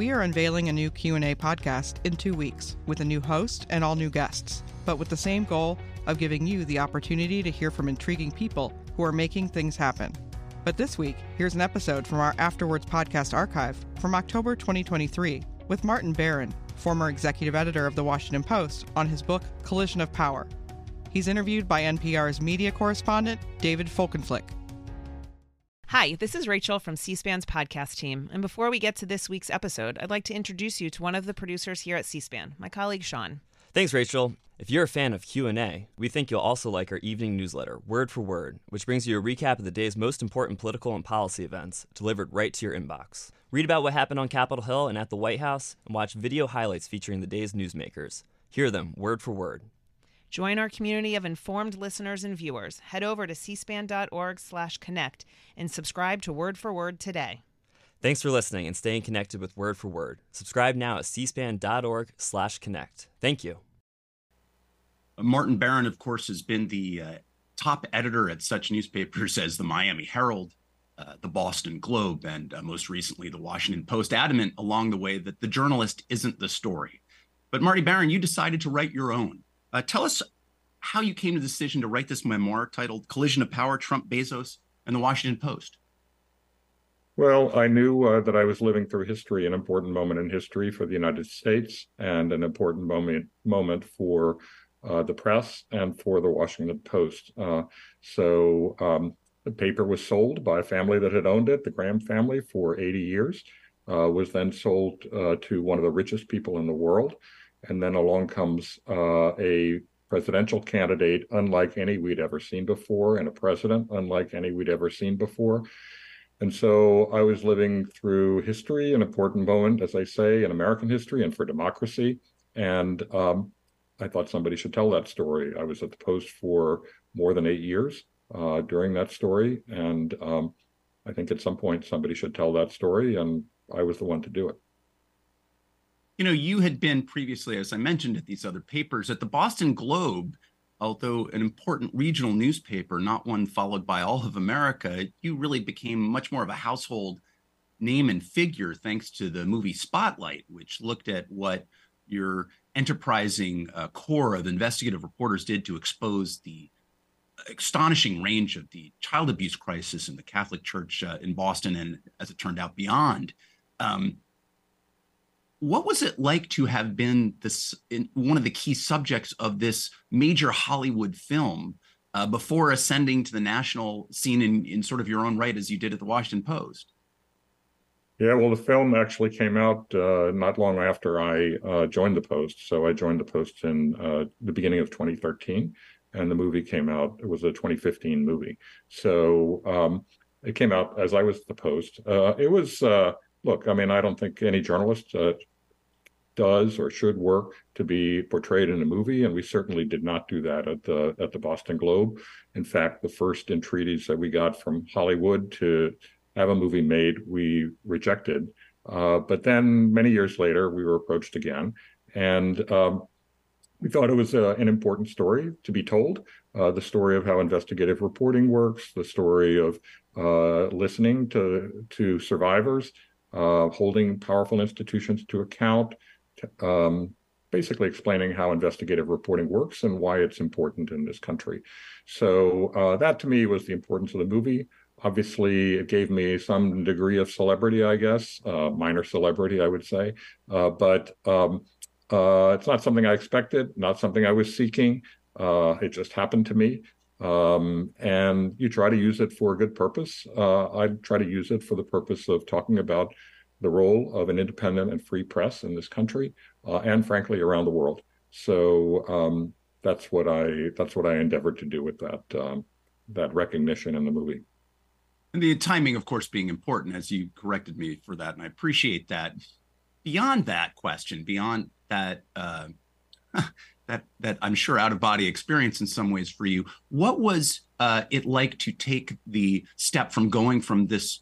We are unveiling a new Q&A podcast in 2 weeks with a new host and all new guests, but with the same goal of giving you the opportunity to hear from intriguing people who are making things happen. But this week, here's an episode from our After Words podcast archive from October 2023 with Martin Baron, former executive editor of The Washington Post, on his book Collision of Power. He's interviewed by NPR's media correspondent, David Folkenflik. Hi, this is Rachel from C SPAN's podcast team. And before we get to this week's episode, I'd like to introduce you to one of the producers here at C SPAN, my colleague Sean. Thanks, Rachel. If you're a fan of Q&A, we think you'll also like our evening newsletter, Word for Word, which brings you a recap of the day's most important political and policy events delivered right to your inbox. Read about what happened on Capitol Hill and at the White House, and watch video highlights featuring the day's newsmakers. Hear them word for word. Join our community of informed listeners and viewers. Head over to cspan.org/connect and subscribe to Word for Word today. Thanks for listening and staying connected with Word for Word. Subscribe now at cspan.org/connect. Thank you. Martin Baron, of course, has been the uh, top editor at such newspapers as the Miami Herald, uh, the Boston Globe, and uh, most recently the Washington Post, adamant along the way that the journalist isn't the story. But Marty Baron, you decided to write your own. Uh, tell us how you came to the decision to write this memoir titled Collision of Power Trump, Bezos, and the Washington Post. Well, I knew uh, that I was living through history, an important moment in history for the United States, and an important moment moment for uh, the press and for the Washington Post. Uh, so um, the paper was sold by a family that had owned it, the Graham family, for 80 years. Uh, was then sold uh, to one of the richest people in the world. And then along comes uh, a presidential candidate unlike any we'd ever seen before, and a president unlike any we'd ever seen before. And so I was living through history, an important moment, as I say, in American history and for democracy. And um, I thought somebody should tell that story. I was at the Post for more than eight years uh, during that story. And um, I think at some point somebody should tell that story. And I was the one to do it you know, you had been previously, as I mentioned, at these other papers at the Boston Globe, although an important regional newspaper, not one followed by all of America, you really became much more of a household name and figure thanks to the movie Spotlight, which looked at what your enterprising uh, core of investigative reporters did to expose the astonishing range of the child abuse crisis in the Catholic Church uh, in Boston and, as it turned out, beyond. Um, what was it like to have been this one of the key subjects of this major Hollywood film uh, before ascending to the national scene in, in sort of your own right as you did at the Washington Post? Yeah, well, the film actually came out uh, not long after I uh, joined the Post. So I joined the Post in uh, the beginning of 2013, and the movie came out. It was a 2015 movie. So um, it came out as I was at the Post. Uh, it was uh, look, I mean, I don't think any journalist uh, does or should work to be portrayed in a movie, and we certainly did not do that at the at the Boston Globe. In fact, the first entreaties that we got from Hollywood to have a movie made, we rejected. Uh, but then many years later, we were approached again, and um, we thought it was uh, an important story to be told. Uh, the story of how investigative reporting works, the story of uh, listening to to survivors, uh, holding powerful institutions to account, um, basically explaining how investigative reporting works and why it's important in this country. So uh, that to me was the importance of the movie. Obviously, it gave me some degree of celebrity, I guess, uh, minor celebrity, I would say. Uh, but um, uh, it's not something I expected, not something I was seeking. Uh, it just happened to me. Um, and you try to use it for a good purpose. Uh, I try to use it for the purpose of talking about the role of an independent and free press in this country uh, and frankly around the world. So um, that's what I that's what I endeavored to do with that um, that recognition in the movie. And the timing, of course, being important, as you corrected me for that, and I appreciate that. Beyond that question, beyond that uh, that that I'm sure out of body experience in some ways for you, what was uh, it like to take the step from going from this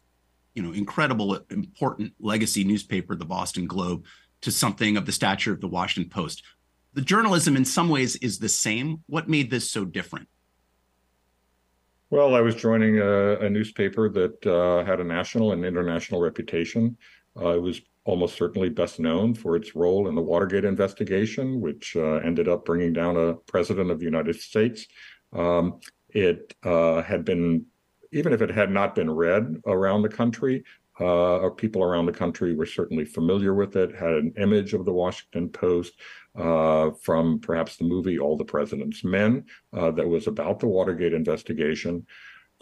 you know incredible important legacy newspaper the boston globe to something of the stature of the washington post. The journalism in some ways is the same. What made this so different? Well i was joining a, a newspaper that uh, had a national and international reputation. Uh, it was almost certainly best known for its role in the Watergate investigation, which uh, ended up bringing down a president of the United States. Um, it uh, had been, even if it had not been read around the country, uh, people around the country were certainly familiar with it, had an image of the Washington Post uh, from perhaps the movie All the President's Men uh, that was about the Watergate investigation.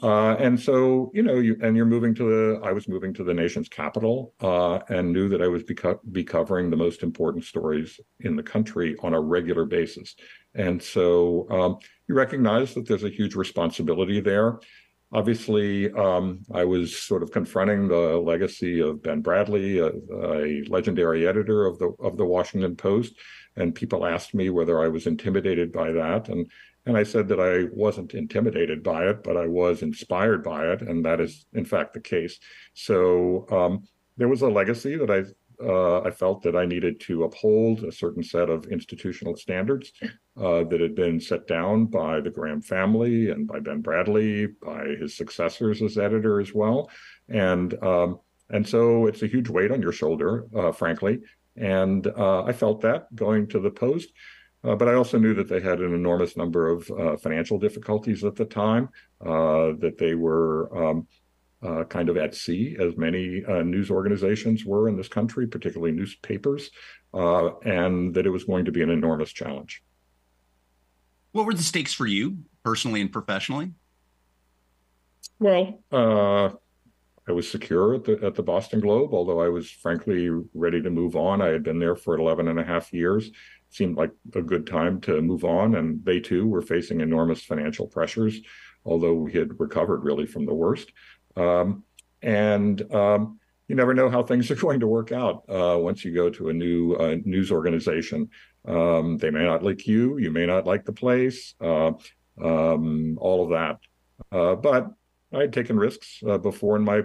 Uh, and so, you know, you and you're moving to the. I was moving to the nation's capital, uh, and knew that I was be, be covering the most important stories in the country on a regular basis. And so, um, you recognize that there's a huge responsibility there. Obviously, um, I was sort of confronting the legacy of Ben Bradlee, a, a legendary editor of the of the Washington Post, and people asked me whether I was intimidated by that, and and I said that I wasn't intimidated by it, but I was inspired by it. And that is, in fact, the case. So um, there was a legacy that I uh, I felt that I needed to uphold a certain set of institutional standards uh, that had been set down by the Graham family and by Ben Bradlee, by his successors as editor as well, and um, and so it's a huge weight on your shoulder, uh, frankly. And uh, I felt that going to the Post. Uh, but I also knew that they had an enormous number of uh, financial difficulties at the time, uh, that they were um, kind of at sea, as many news organizations were in this country, particularly newspapers, and that it was going to be an enormous challenge. What were the stakes for you, personally and professionally? Well, I was secure at the at the Boston Globe, although I was frankly ready to move on. I had been there for 11 and a half years seemed like a good time to move on. And they too were facing enormous financial pressures, although we had recovered really from the worst. Um, and um, you never know how things are going to work out uh, once you go to a new uh, news organization. Um, they may not like you, you may not like the place, uh, um, all of that. Uh, but I had taken risks uh, before in my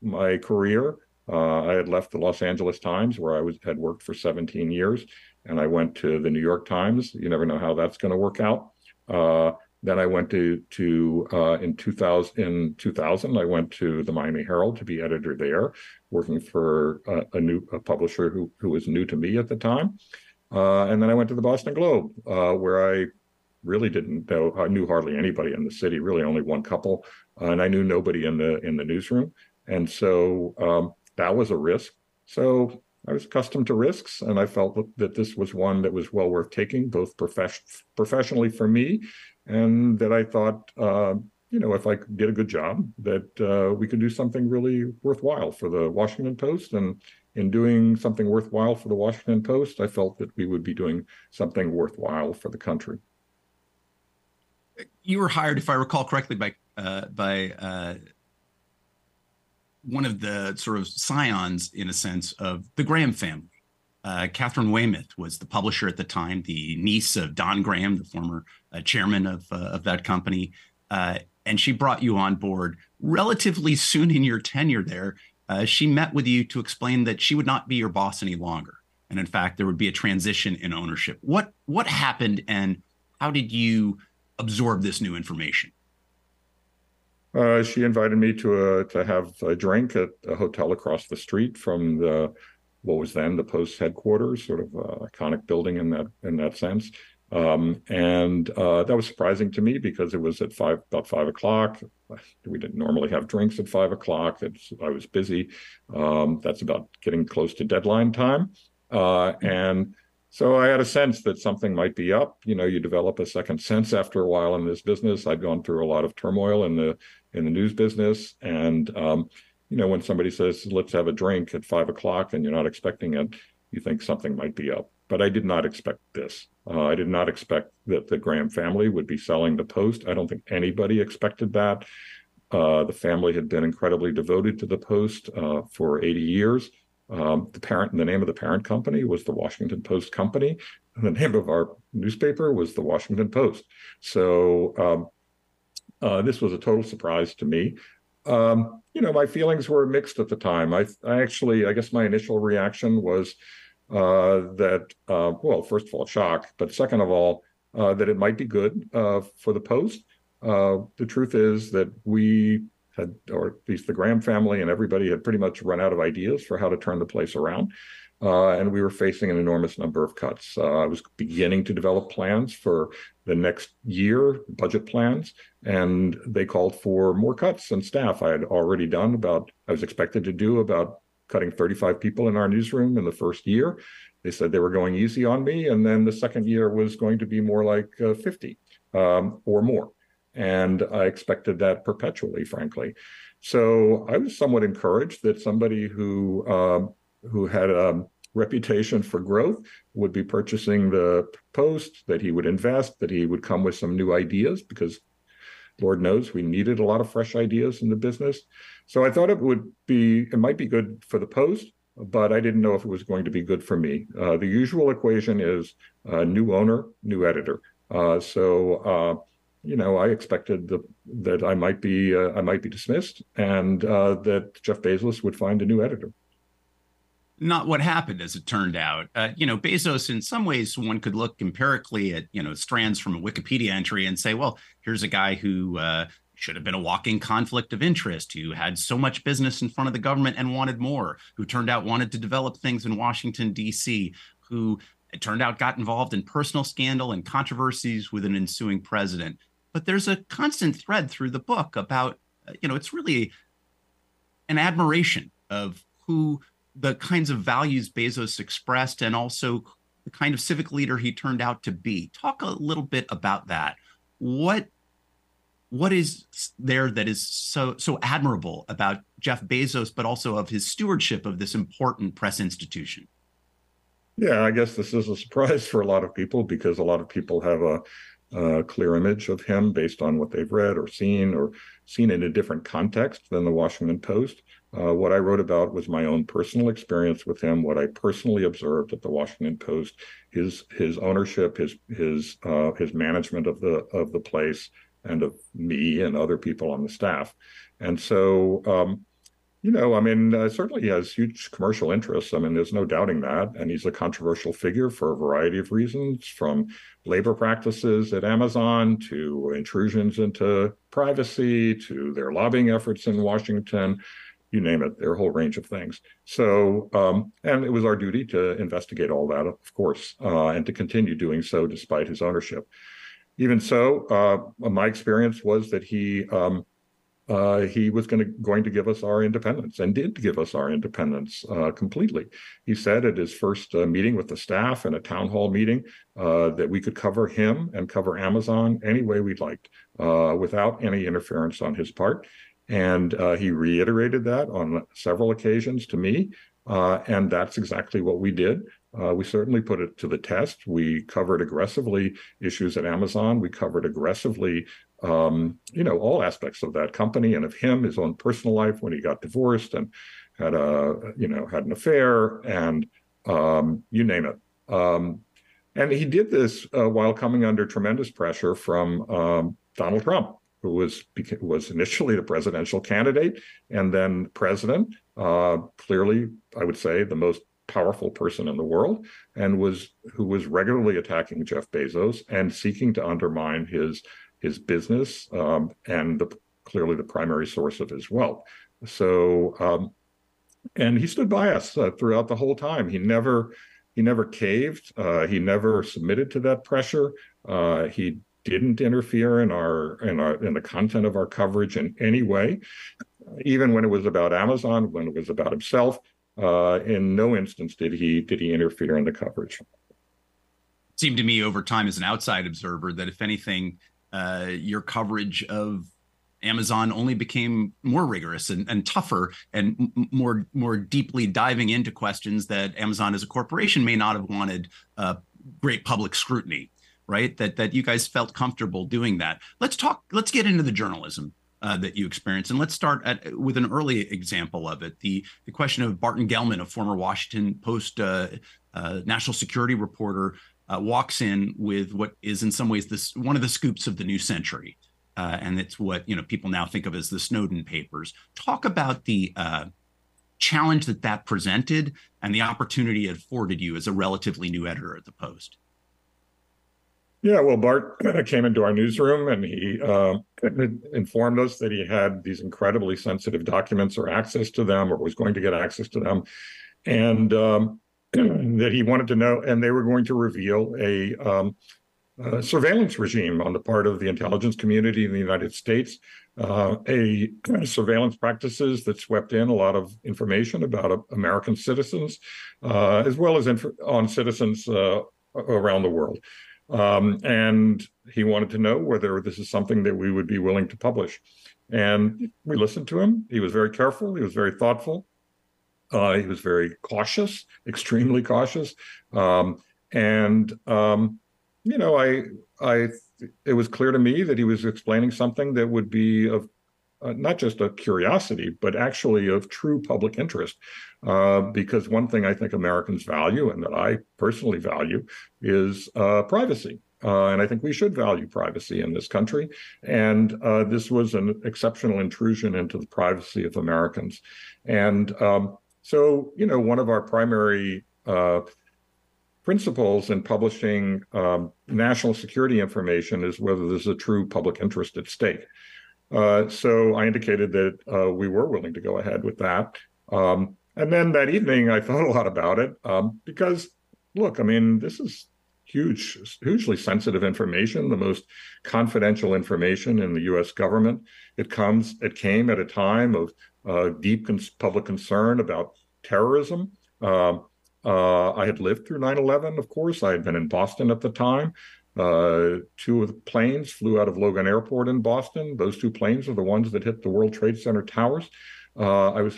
my career. Uh, I had left the Los Angeles Times, where I was had worked for 17 years, and I went to the New York Times. You never know how that's going to work out. Uh, then I went to to uh, in 2000 in 2000 I went to the Miami Herald to be editor there, working for a, a new a publisher who who was new to me at the time. Uh, and then I went to the Boston Globe, uh, where I really didn't know I knew hardly anybody in the city, really only one couple, uh, and I knew nobody in the in the newsroom. And so um, that was a risk. So I was accustomed to risks, and I felt that this was one that was well worth taking, both profess- professionally for me, and that I thought, uh, you know, if I did a good job, that uh, we could do something really worthwhile for the Washington Post. And in doing something worthwhile for the Washington Post, I felt that we would be doing something worthwhile for the country. You were hired, if I recall correctly, by uh, by uh, one of the sort of scions, in a sense, of the Graham family. Uh, Katharine Weymouth was the publisher at the time, the niece of Don Graham, the former uh, chairman of, uh, of that company. Uh, and she brought you on board relatively soon in your tenure there. Uh, she met with you to explain that she would not be your boss any longer. And in fact, there would be a transition in ownership. What, what happened and how did you absorb this new information? Uh, she invited me to a, to have a drink at a hotel across the street from the what was then the post headquarters, sort of uh, iconic building in that in that sense. Um, and uh, that was surprising to me because it was at five about five o'clock. We didn't normally have drinks at five o'clock. It's, I was busy. Um, that's about getting close to deadline time, uh, and so I had a sense that something might be up. You know, you develop a second sense after a while in this business. I'd gone through a lot of turmoil in the in the news business. And, um, you know, when somebody says, let's have a drink at five o'clock and you're not expecting it, you think something might be up. But I did not expect this. Uh, I did not expect that the Graham family would be selling the Post. I don't think anybody expected that. Uh, the family had been incredibly devoted to the Post uh, for 80 years. Um, the parent, the name of the parent company was the Washington Post Company, and the name of our newspaper was the Washington Post. So um, uh, this was a total surprise to me. Um, you know, my feelings were mixed at the time. I, I actually, I guess my initial reaction was that, uh, well, first of all, shock, but second of all, uh, that it might be good uh, for the Post. Uh, the truth is that we had, or at least the Graham family and everybody had pretty much run out of ideas for how to turn the place around. Uh, and we were facing an enormous number of cuts. Uh, I was beginning to develop plans for the next year, budget plans, and they called for more cuts and staff. I had already done about, I was expected to do about cutting 35 people in our newsroom in the first year. They said they were going easy on me, and then the second year was going to be more like uh, 50 um, or more. And I expected that perpetually, frankly. So I was somewhat encouraged that somebody who um, who had a reputation for growth would be purchasing the post, that he would invest, that he would come with some new ideas, because Lord knows we needed a lot of fresh ideas in the business. So I thought it would be, it might be good for the post, but I didn't know if it was going to be good for me. Uh, the usual equation is uh, new owner, new editor. Uh, so uh, you know, I expected the, that I might be uh, I might be dismissed, and uh, that Jeff Bezos would find a new editor. Not what happened, as it turned out. You know, Bezos, in some ways, one could look empirically at you know strands from a Wikipedia entry and say, well, here's a guy who should have been a walking conflict of interest, who had so much business in front of the government and wanted more, who turned out wanted to develop things in Washington D.C., who it turned out got involved in personal scandal and controversies with an ensuing president but there's a constant thread through the book about uh, you know it's really an admiration of who the kinds of values Bezos expressed and also the kind of civic leader he turned out to be. Talk a little bit about that. What what is there that is so so admirable about Jeff Bezos, but also of his stewardship of this important press institution? Yeah, I guess this is a surprise for a lot of people because a lot of people have a uh, clear image of him based on what they've read or seen or seen in a different context than the Washington Post. Uh, what I wrote about was my own personal experience with him, what I personally observed at the Washington Post, his his ownership, his his uh, his management of the of the place, and of me and other people on the staff. And so um, you know, I mean, uh, certainly he has huge commercial interests. I mean, there's no doubting that. And he's a controversial figure for a variety of reasons, from labor practices at Amazon to intrusions into privacy to their lobbying efforts in Washington. You name it, their whole range of things. So, um, and it was our duty to investigate all that, of course, uh, and to continue doing so despite his ownership. Even so, uh, my experience was that he um, uh, he was going to going to give us our independence and did give us our independence uh, completely. He said at his first uh, meeting with the staff in a town hall meeting uh, that we could cover him and cover Amazon any way we'd liked uh, without any interference on his part. And uh, he reiterated that on several occasions to me. and that's exactly what we did. Uh, we certainly put it to the test. We covered aggressively issues at Amazon. We covered aggressively um, you know, all aspects of that company and of him, his own personal life when he got divorced and had a, you know, had an affair and um, you name it. Um, and he did this uh, while coming under tremendous pressure from um, Donald Trump, who was was initially the presidential candidate and then president. Uh, clearly, I would say the most powerful person in the world, and was who was regularly attacking Jeff Bezos and seeking to undermine his his business um, and the, clearly the primary source of his wealth. So, um, and he stood by us uh, throughout the whole time. He never he never caved. Uh, he never submitted to that pressure. Uh, he didn't interfere in our in our in the content of our coverage in any way, even when it was about Amazon, when it was about himself. Uh, in no instance did he did he interfere in the coverage. It seemed to me over time as an outside observer that if anything, uh, your coverage of Amazon only became more rigorous and, and tougher and m- more more deeply diving into questions that Amazon as a corporation may not have wanted uh, great public scrutiny, right? That that you guys felt comfortable doing that. Let's talk. Let's get into the journalism. Uh, that you experienced. And let's start at, with an early example of it. The, the question of Barton Gellman, a former Washington Post uh, uh, national security reporter uh, walks in with what is in some ways this one of the scoops of the new century, uh, and it's what you know people now think of as the Snowden papers. Talk about the uh, challenge that that presented and the opportunity it afforded you as a relatively new editor at the Post. Yeah, well, Bart came into our newsroom and he uh, informed us that he had these incredibly sensitive documents or access to them or was going to get access to them. And um, that he wanted to know, and they were going to reveal a, um, a, surveillance regime on the part of the intelligence community in the United States, uh, a surveillance practices that swept in a lot of information about uh, American citizens, uh, as well as inf- on citizens uh, around the world. Um, and he wanted to know whether this is something that we would be willing to publish. And we listened to him. He was very careful. He was very thoughtful. Uh, he was very cautious, extremely cautious. Um, and um, you know, I, I, it was clear to me that he was explaining something that would be of uh, not just a curiosity, but actually of true public interest. Uh, because one thing I think Americans value and that I personally value is uh, privacy. Uh, and I think we should value privacy in this country. And uh, this was an exceptional intrusion into the privacy of Americans. And um, so, you know, one of our primary uh, principles in publishing um, national security information is whether there's a true public interest at stake. Uh, so I indicated that uh, we were willing to go ahead with that. Um, and then that evening, I thought a lot about it um, because, look, I mean, this is huge, hugely sensitive information, the most confidential information in the U.S. government. It comes, it came at a time of uh, deep cons- public concern about terrorism. Um, uh, I had lived through 9 11, of course. I had been in Boston at the time. Uh, two of the planes flew out of Logan Airport in Boston. Those two planes are the ones that hit the World Trade Center towers. Uh, I was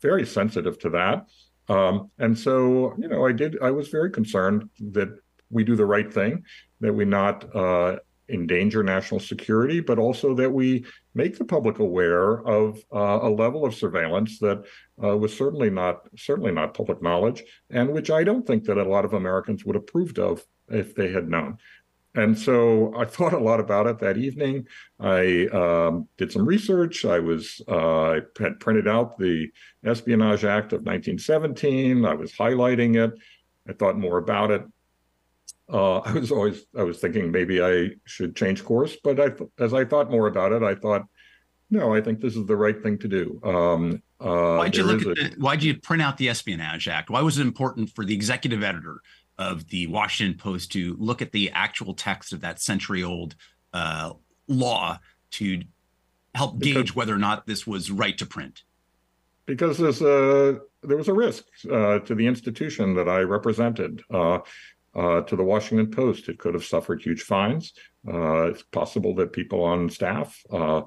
very sensitive to that. Um, and so, you know, I did, I was very concerned that we do the right thing, that we not uh, endanger national security, but also that we make the public aware of uh, a level of surveillance that uh, was certainly not certainly not public knowledge, and which I don't think that a lot of Americans would have approved of if they had known. And so I thought a lot about it that evening. I um, did some research. I was uh, I had printed out the Espionage Act of 1917. I was highlighting it. I thought more about it. Uh, I was always I was thinking maybe I should change course, but I, as I thought more about it, I thought, no, I think this is the right thing to do. Um, uh, why'd you look at a, the, why'd you print out the Espionage Act? Why was it important for the executive editor of the Washington Post to look at the actual text of that century old uh, law to help because, gauge whether or not this was right to print? Because there's a, there was a risk uh, to the institution that I represented. Uh, uh, to the Washington Post, it could have suffered huge fines. Uh, it's possible that people on staff uh,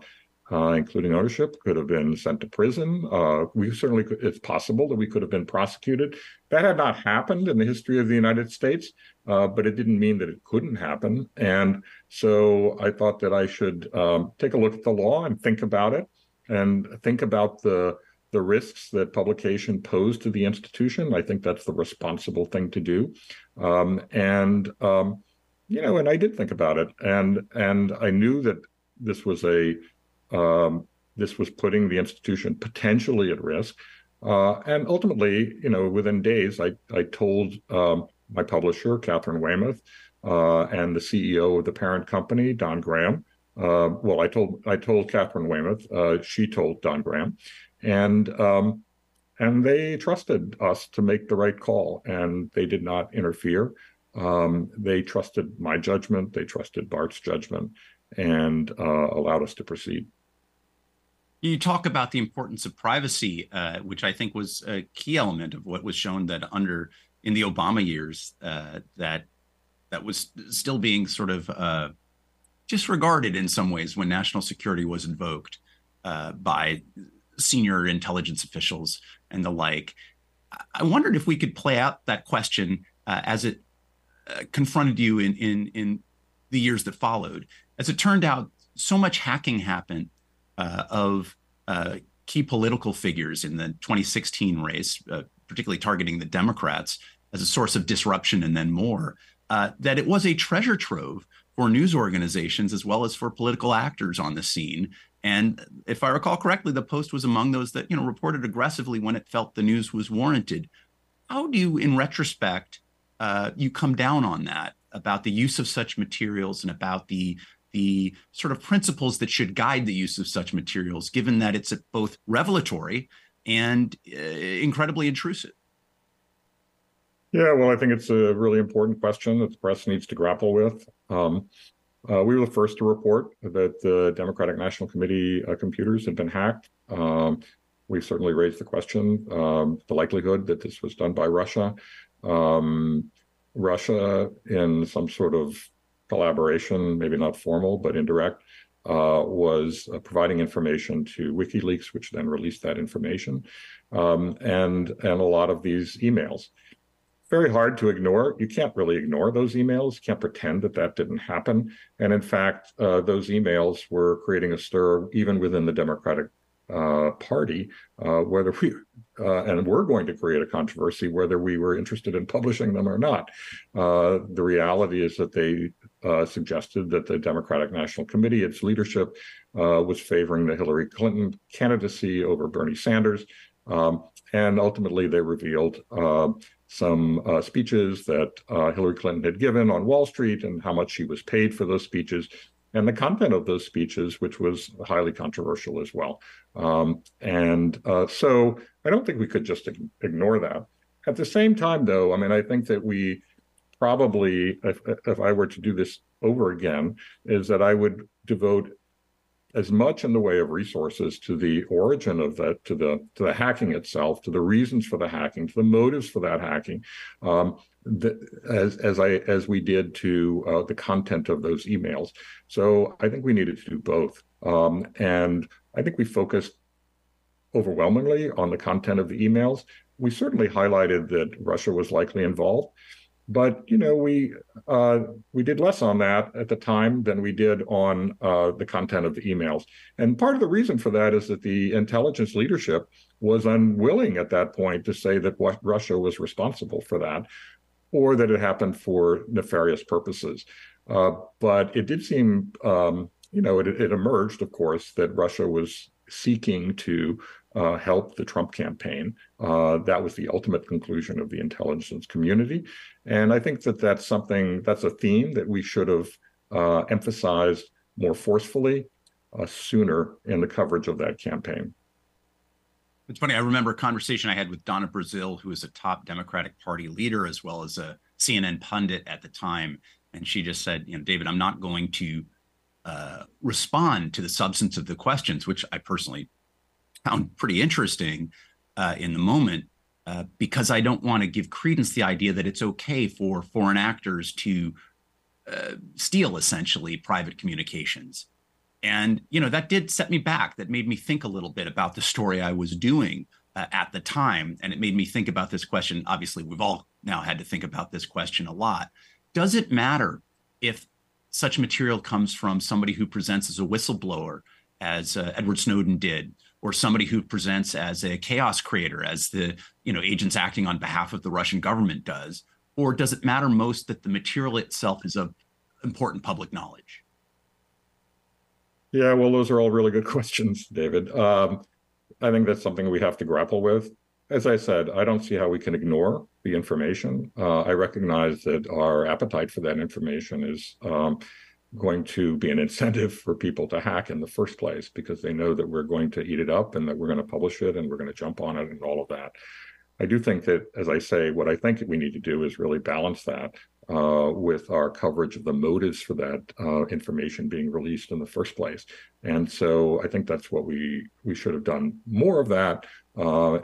uh, including ownership, could have been sent to prison. Uh, we certainly could, it's possible that we could have been prosecuted. That had not happened in the history of the United States, uh, but it didn't mean that it couldn't happen. And so I thought that I should um, take a look at the law and think about it and think about the the risks that publication posed to the institution. I think that's the responsible thing to do. Um, and um, you know, and I did think about it, and and I knew that this was a um, this was putting the institution potentially at risk. Uh, and ultimately, you know, within days, I, I told um, my publisher, Katharine Weymouth, uh, and the CEO of the parent company, Don Graham. Uh, well, I told I told Katharine Weymouth. Uh, she told Don Graham, and um, and they trusted us to make the right call, and they did not interfere. Um, they trusted my judgment. They trusted Bart's judgment, and uh, allowed us to proceed. You talk about the importance of privacy, uh, which I think was a key element of what was shown that under in the Obama years uh, that that was still being sort of uh, disregarded in some ways when national security was invoked uh, by senior intelligence officials and the like. I wondered if we could play out that question uh, as it uh, confronted you in in in the years that followed. As it turned out, so much hacking happened of uh, key political figures in the 2016 race, uh, particularly targeting the Democrats as a source of disruption and then more, uh, that it was a treasure trove for news organizations as well as for political actors on the scene. And if I recall correctly, the Post was among those that you know reported aggressively when it felt the news was warranted. How do you, in retrospect, uh, you come down on that? about the use of such materials and about the the sort of principles that should guide the use of such materials, given that it's both revelatory and uh, incredibly intrusive? Yeah, well, I think it's a really important question that the press needs to grapple with. Um, uh, we were the first to report that the Democratic National Committee uh, computers had been hacked. Um, we certainly raised the question, um, the likelihood that this was done by Russia. Um, Russia, in some sort of collaboration, maybe not formal, but indirect, uh, was uh, providing information to WikiLeaks, which then released that information, um, and and a lot of these emails. Very hard to ignore. You can't really ignore those emails. You can't pretend that that didn't happen. And in fact, uh, those emails were creating a stir even within the Democratic uh, party, uh, whether we uh, and we're going to create a controversy whether we were interested in publishing them or not. The reality is that they uh, suggested that the Democratic National Committee, its leadership, uh, was favoring the Hillary Clinton candidacy over Bernie Sanders. Um, and ultimately, they revealed some speeches that Hillary Clinton had given on Wall Street and how much she was paid for those speeches and the content of those speeches, which was highly controversial as well. Um, and uh, so I don't think we could just ignore that. At the same time, though, I mean, I think that we probably, if, if I were to do this over again, is that I would devote as much in the way of resources to the origin of that, to the to the hacking itself, to the reasons for the hacking, to the motives for that hacking, um, the, as as I as we did to uh, the content of those emails. So I think we needed to do both, um, and I think we focused overwhelmingly on the content of the emails. We certainly highlighted that Russia was likely involved, but you know we uh, we did less on that at the time than we did on uh, the content of the emails. And part of the reason for that is that the intelligence leadership was unwilling at that point to say that russia was responsible for that or that it happened for nefarious purposes. Uh, but it did seem um, you know it, it emerged of course that russia was seeking to uh, help the Trump campaign. Uh, that was the ultimate conclusion of the intelligence community. And I think that that's something, that's a theme that we should have uh, emphasized more forcefully uh, sooner in the coverage of that campaign. It's funny. I remember a conversation I had with Donna Brazile, who was a top Democratic Party leader as well as a CNN pundit at the time. And she just said, you know, David, I'm not going to uh, respond to the substance of the questions, which I personally found pretty interesting uh, in the moment uh, because I don't want to give credence the idea that it's okay for foreign actors to uh, steal essentially private communications. And you know that did set me back. That made me think a little bit about the story I was doing uh, at the time, and it made me think about this question. Obviously, we've all now had to think about this question a lot. Does it matter if such material comes from somebody who presents as a whistleblower, as uh, Edward Snowden did, or somebody who presents as a chaos creator, as the you know agents acting on behalf of the Russian government does, or does it matter most that the material itself is of important public knowledge? Yeah, well, those are all really good questions, David. Um, I think that's something we have to grapple with. As I said, I don't see how we can ignore the information. Uh, I recognize that our appetite for that information is um, going to be an incentive for people to hack in the first place because they know that we're going to eat it up and that we're going to publish it and we're going to jump on it and all of that. I do think that, as I say, what I think we need to do is really balance that uh, with our coverage of the motives for that uh, information being released in the first place. And so I think that's what we we should have done more of that uh,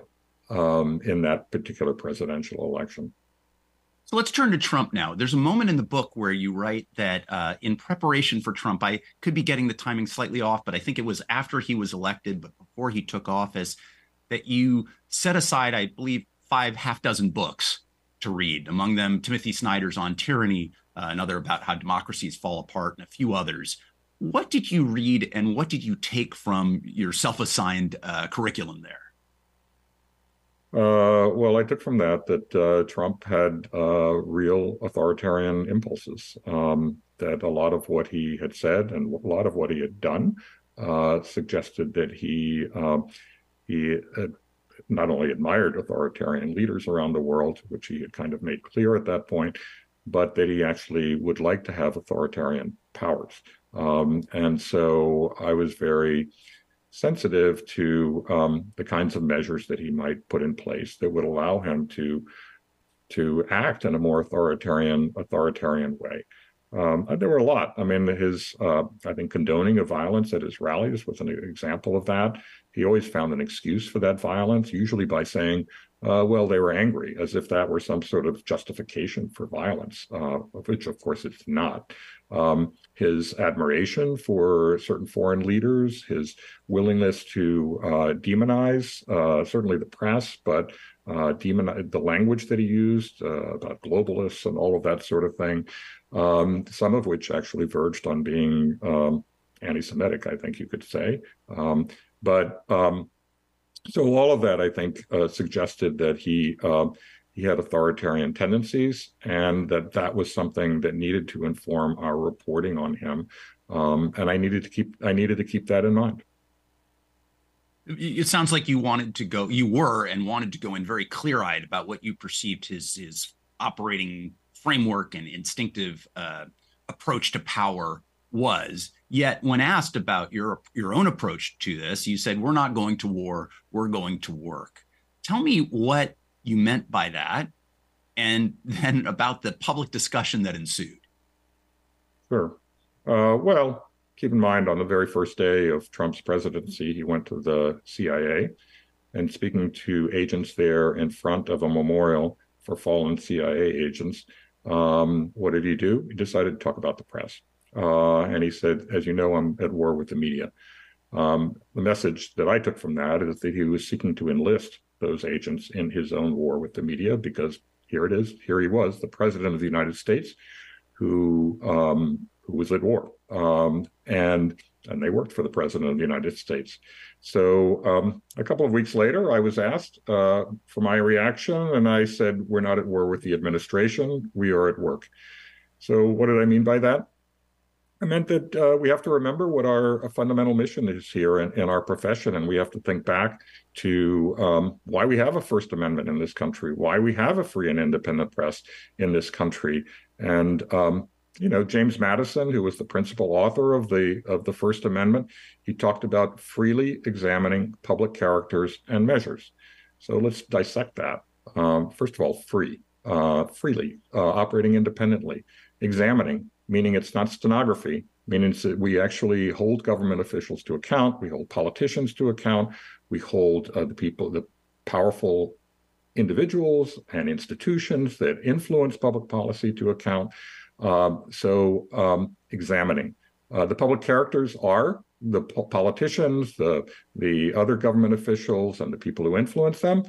um, in that particular presidential election. So let's turn to Trump now. There's a moment in the book where you write that uh, in preparation for Trump, I could be getting the timing slightly off, but I think it was after he was elected, but before he took office, that you set aside, I believe, five half dozen books to read. Among them, Timothy Snyder's On Tyranny, uh, another about how democracies fall apart, and a few others. What did you read, and what did you take from your self-assigned uh, curriculum there? Uh, well, I took from that that uh, Trump had uh, real authoritarian impulses. Um, that a lot of what he had said and a lot of what he had done uh, suggested that he um, he not only admired authoritarian leaders around the world, which he had kind of made clear at that point, but that he actually would like to have authoritarian powers. Um, and so I was very sensitive to um, the kinds of measures that he might put in place that would allow him to to act in a more authoritarian authoritarian way. Um, there were a lot. I mean, his uh, I think condoning of violence at his rallies was an example of that. He always found an excuse for that violence, usually by saying, uh, well, they were angry, as if that were some sort of justification for violence, uh, which of course it's not. Um, his admiration for certain foreign leaders, his willingness to uh, demonize uh, certainly the press, but uh, demonize the language that he used uh, about globalists and all of that sort of thing, um, some of which actually verged on being um, anti-Semitic, I think you could say. Um, but um, so all of that, I think, uh, suggested that he uh, he had authoritarian tendencies, and that that was something that needed to inform our reporting on him. Um, and I needed to keep I needed to keep that in mind. It sounds like you wanted to go, you were and wanted to go in very clear eyed about what you perceived his his operating framework and instinctive uh, approach to power was. Yet, when asked about your your own approach to this, you said, "We're not going to war. We're going to work." Tell me what you meant by that, and then about the public discussion that ensued. Sure. Uh, well, keep in mind, on the very first day of Trump's presidency, he went to the CIA and speaking to agents there in front of a memorial for fallen CIA agents. Um, what did he do? He decided to talk about the press. Uh, and he said, as you know, I'm at war with the media. Um, the message that I took from that is that he was seeking to enlist those agents in his own war with the media because here it is, here he was, the president of the United States, who um, who was at war, um, and and they worked for the president of the United States. So um, a couple of weeks later, I was asked uh, for my reaction, and I said, "We're not at war with the administration; we are at work." So what did I mean by that? I meant that uh, we have to remember what our fundamental mission is here in, in, our profession, and we have to think back to um, why we have a First Amendment in this country, why we have a free and independent press in this country, and um, you know James Madison, who was the principal author of the of the First Amendment, he talked about freely examining public characters and measures. So let's dissect that. Um, first of all, free, uh, freely, uh, operating independently, examining meaning it's not stenography, meaning that we actually hold government officials to account, we hold politicians to account, we hold uh, the people, the powerful individuals and institutions that influence public policy to account. Um, so, um, examining uh, the public characters are the po- politicians, the the other government officials, and the people who influence them,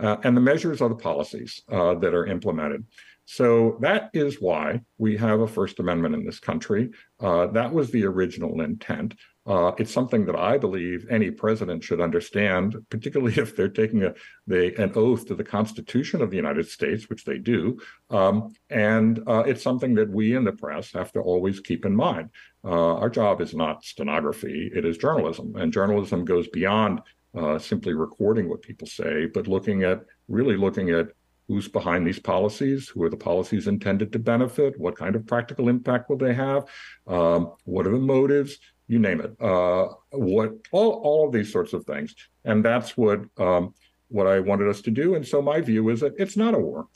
uh, and the measures are the policies uh, that are implemented. So that is why we have a First Amendment in this country. Uh, that was the original intent. Uh, it's something that I believe any president should understand, particularly if they're taking a, they, an oath to the Constitution of the United States, which they do. Um, and uh, it's something that we in the press have to always keep in mind. Uh, our job is not stenography, it is journalism. And journalism goes beyond uh, simply recording what people say, but looking at really looking at who's behind these policies, who are the policies intended to benefit, what kind of practical impact will they have, um, what are the motives, you name it, uh, what all, all of these sorts of things. And that's what um, what I wanted us to do. And so my view is that it's not a war.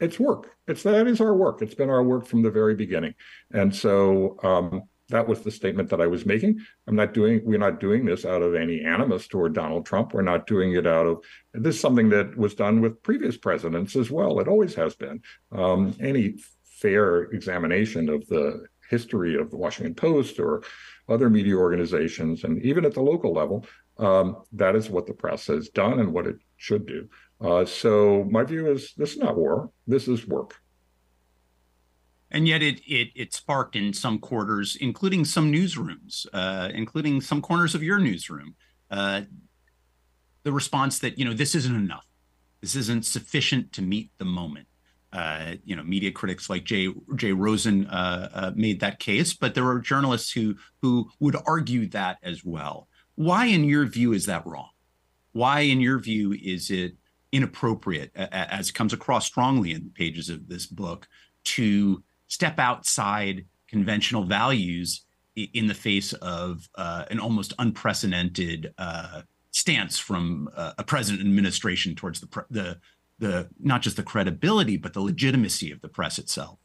It's work. It's that is our work. It's been our work from the very beginning. And so um, that was the statement that I was making. I'm not doing, we're not doing this out of any animus toward Donald Trump. We're not doing it out of, this is something that was done with previous presidents as well. It always has been. Um, any fair examination of the history of the Washington Post or other media organizations, and even at the local level, um, that is what the press has done and what it should do. Uh, so my view is this is not war. This is work and yet it it it sparked in some quarters, including some newsrooms, uh, including some corners of your newsroom, uh, the response that you know this isn't enough, this isn't sufficient to meet the moment. Uh, you know, media critics like Jay Jay Rosen uh, uh, made that case, but there are journalists who who would argue that as well. Why, in your view, is that wrong? Why, in your view, is it inappropriate, as comes across strongly in the pages of this book, to step outside conventional values in the face of uh, an almost unprecedented uh, stance from uh, a president administration towards the, pre- the the not just the credibility but the legitimacy of the press itself.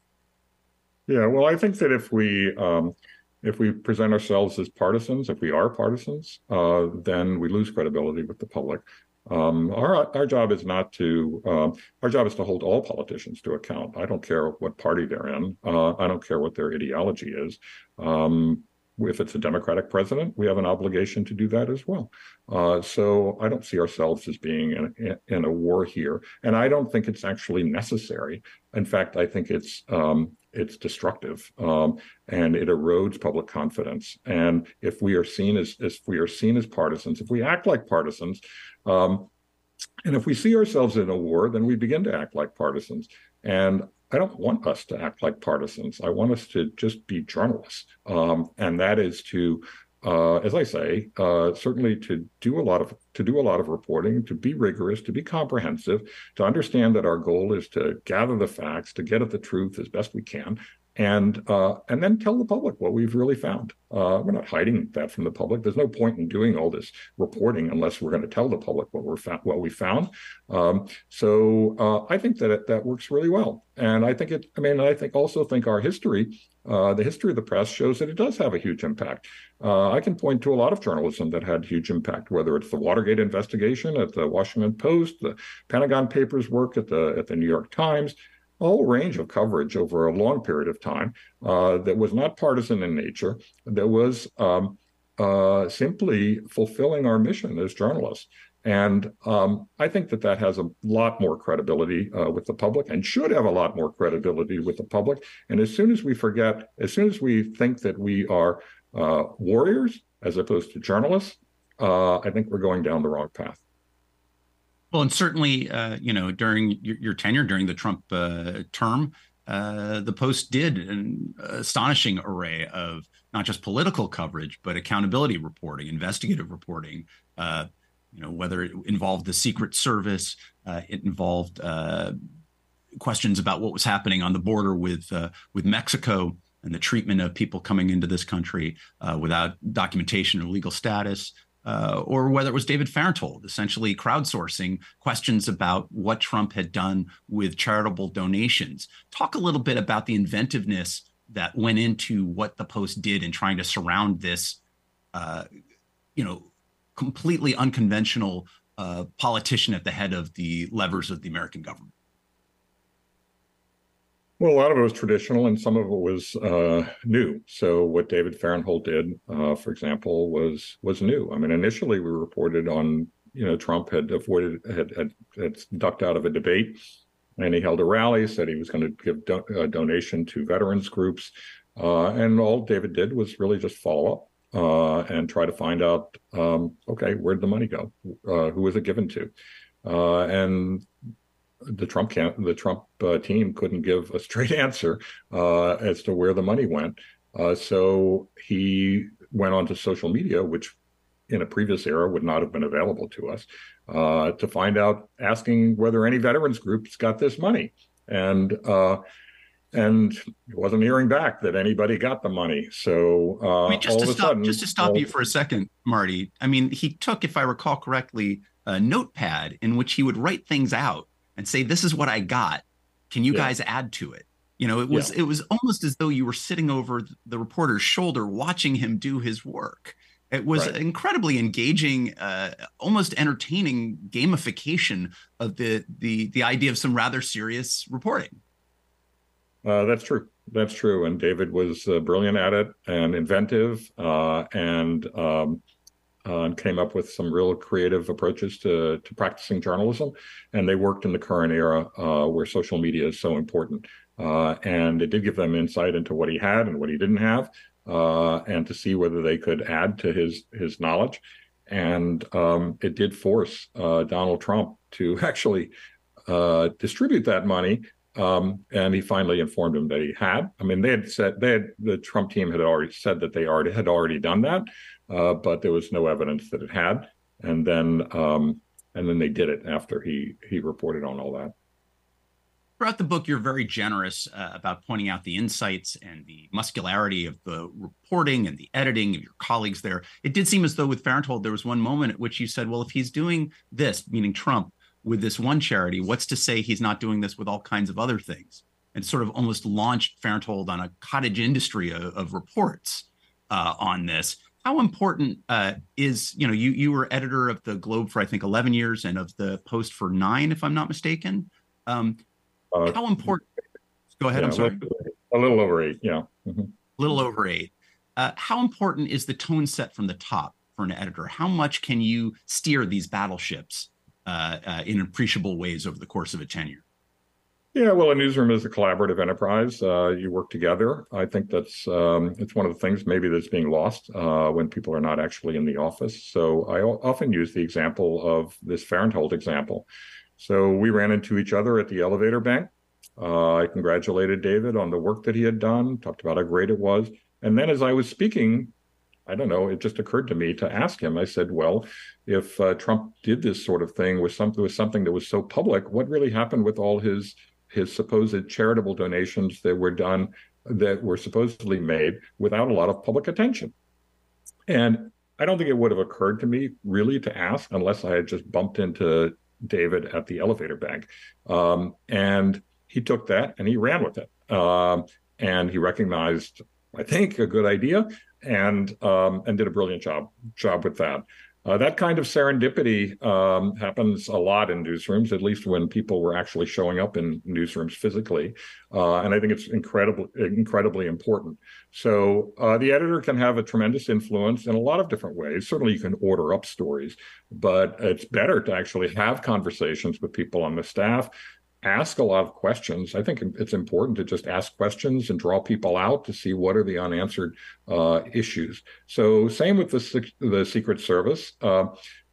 Yeah, well, I think that if we um, if we present ourselves as partisans, if we are partisans, uh, then we lose credibility with the public. Um, our our job is not to um, our job is to hold all politicians to account. I don't care what party they're in. Uh, I don't care what their ideology is. Um, if it's a Democratic president, we have an obligation to do that as well. Uh, so I don't see ourselves as being in, in, a war here, and I don't think it's actually necessary. In fact, I think it's um, it's destructive um, and it erodes public confidence. And if we are seen as if we are seen as partisans, if we act like partisans, um, and if we see ourselves in a war, then we begin to act like partisans. And I don't want us to act like partisans. I want us to just be journalists. Um, and that is to, uh, as I say, uh, certainly to do a lot of to do a lot of reporting, to be rigorous, to be comprehensive, to understand that our goal is to gather the facts, to get at the truth as best we can, and uh, and then tell the public what we've really found. Uh, we're not hiding that from the public. There's no point in doing all this reporting unless we're going to tell the public what we're fa- what we found. Um, so uh, I think that it, that works really well, and I think it. I mean, I think also think our history, uh, the history of the press, shows that it does have a huge impact. Uh, I can point to a lot of journalism that had huge impact, whether it's the Watergate investigation at the Washington Post, the Pentagon Papers work at the at the New York Times whole range of coverage over a long period of time uh, that was not partisan in nature, that was um, uh, simply fulfilling our mission as journalists. And um, I think that that has a lot more credibility uh, with the public and should have a lot more credibility with the public. And as soon as we forget, as soon as we think that we are uh, warriors as opposed to journalists, uh, I think we're going down the wrong path. Well, and certainly, uh, you know, during your, your, tenure during the Trump uh, term, uh, the Post did an astonishing array of not just political coverage, but accountability reporting, investigative reporting. Uh, you know, whether it involved the Secret Service, uh, it involved uh, questions about what was happening on the border with with Mexico and the treatment of people coming into this country without documentation or legal status uh, or whether it was David Fahrenthold, essentially crowdsourcing questions about what Trump had done with charitable donations. Talk a little bit about the inventiveness that went into what the Post did in trying to surround this, uh, you know, completely unconventional uh, politician at the head of the levers of the American government. Well, a lot of it was traditional, and some of it was uh, new. So, what David Fahrenthold did, uh, for example, was was new. I mean, initially we reported on you know Trump had avoided had had, had ducked out of a debate, and he held a rally, said he was going to give do- a donation to veterans groups, uh, and all David did was really just follow up uh, and try to find out, um, okay, where'd the money go? Uh, who was it given to? Uh, and the Trump camp, the Trump uh, team couldn't give a straight answer uh, as to where the money went. Uh, so he went onto social media, which in a previous era would not have been available to us, uh, to find out, asking whether any veterans groups got this money, and uh, and he wasn't hearing back that anybody got the money. So uh, I mean, just to stop, sudden, just to stop all, you for a second, Marty. I mean, he took, if I recall correctly, a notepad in which he would write things out and say, "This is what I got. Can you yeah. guys add to it?" You know, it was yeah. it was almost as though you were sitting over the reporter's shoulder watching him do his work. It was right. incredibly engaging, uh, almost entertaining gamification of the the the idea of some rather serious reporting. Uh, that's true. That's true. And David was uh, brilliant at it and inventive uh, and um, uh, and came up with some real creative approaches to, to practicing journalism. And they worked in the current era uh, where social media is so important. Uh, and it did give them insight into what he had and what he didn't have, uh, and to see whether they could add to his his knowledge. And um, it did force uh, Donald Trump to actually uh, distribute that money um, and he finally informed him that he had. I mean, they had said they had the Trump team had already said that they already had already done that, uh, but there was no evidence that it had. And then um, and then they did it after he he reported on all that. throughout the book, you're very generous uh, about pointing out the insights and the muscularity of the reporting and the editing of your colleagues there. It did seem as though with Fahrenthold, there was one moment at which you said, well, if he's doing this, meaning Trump, with this one charity, what's to say he's not doing this with all kinds of other things? And sort of almost launched Fahrenthold on a cottage industry of, of reports uh, on this. How important uh, is, you know, you you were editor of the Globe for I think 11 years and of the Post for nine, if I'm not mistaken. Um, uh, how important? Go ahead. Yeah, I'm sorry. A little over eight. Yeah. Mm-hmm. A little over eight. Uh, how important is the tone set from the top for an editor? How much can you steer these battleships uh, uh, in appreciable ways over the course of a tenure? Yeah, well, a newsroom is a collaborative enterprise. Uh, you work together. I think that's um, it's one of the things maybe that's being lost uh, when people are not actually in the office. So I often use the example of this Fahrenthold example. So we ran into each other at the elevator bank. Uh, I congratulated David on the work that he had done, talked about how great it was. And then as I was speaking, I don't know, it just occurred to me to ask him. I said, well, if uh, Trump did this sort of thing with with something that was so public, what really happened with all his his supposed charitable donations that were done that were supposedly made without a lot of public attention? And I don't think it would have occurred to me really to ask unless I had just bumped into David at the elevator bank. Um, and he took that and he ran with it. Um, and he recognized, I think, a good idea and um, and did a brilliant job job with that. Uh, that kind of serendipity um, happens a lot in newsrooms, at least when people were actually showing up in newsrooms physically, uh, and I think it's incredibly incredibly important. So uh, the editor can have a tremendous influence in a lot of different ways. Certainly, you can order up stories, but it's better to actually have conversations with people on the staff ask a lot of questions. I think it's important to just ask questions and draw people out to see what are the unanswered uh, issues. So, same with the the Secret Service. Uh,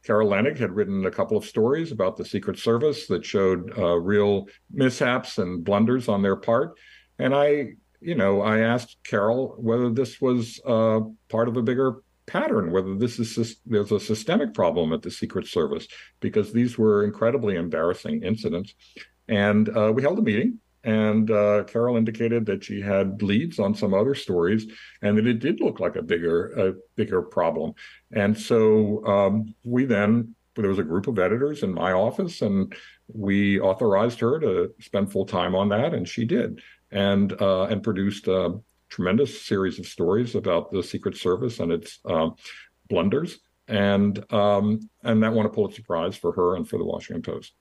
Carol Leonnig had written a couple of stories about the Secret Service that showed uh, real mishaps and blunders on their part, and I, you know, I asked Carol whether this was uh, part of a bigger pattern, whether this is there's a systemic problem at the Secret Service, because these were incredibly embarrassing incidents. And uh, we held a meeting, and uh, Carol indicated that she had leads on some other stories, and that it did look like a bigger, a bigger problem. And so um, we then there was a group of editors in my office, and we authorized her to spend full time on that, and she did, and uh, and produced a tremendous series of stories about the Secret Service and its uh, blunders, and um, and that won a Pulitzer Prize for her and for the Washington Post.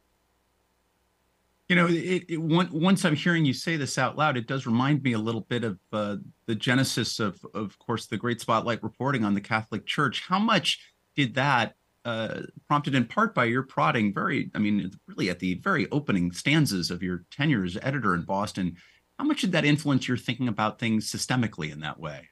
You know, it, it, once I'm hearing you say this out loud, it does remind me a little bit of uh, the genesis of, of course, the great spotlight reporting on the Catholic Church. How much did that, uh, prompted in part by your prodding, very, I mean, really at the very opening stanzas of your tenure as editor in Boston, how much did that influence your thinking about things systemically in that way?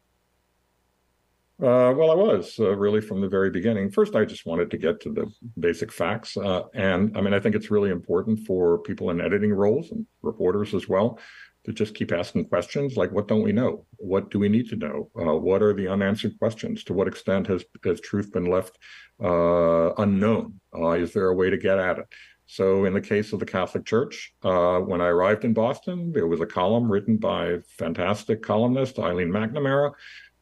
Uh, well, I was uh, really from the very beginning. First, I just wanted to get to the basic facts. Uh, and I mean, I think it's really important for people in editing roles and reporters as well to just keep asking questions like, what don't we know? What do we need to know? Uh, what are the unanswered questions? To what extent has, has truth been left uh, unknown? Uh, is there a way to get at it? So, in the case of the Catholic Church, when I arrived in Boston, there was a column written by fantastic columnist Eileen McNamara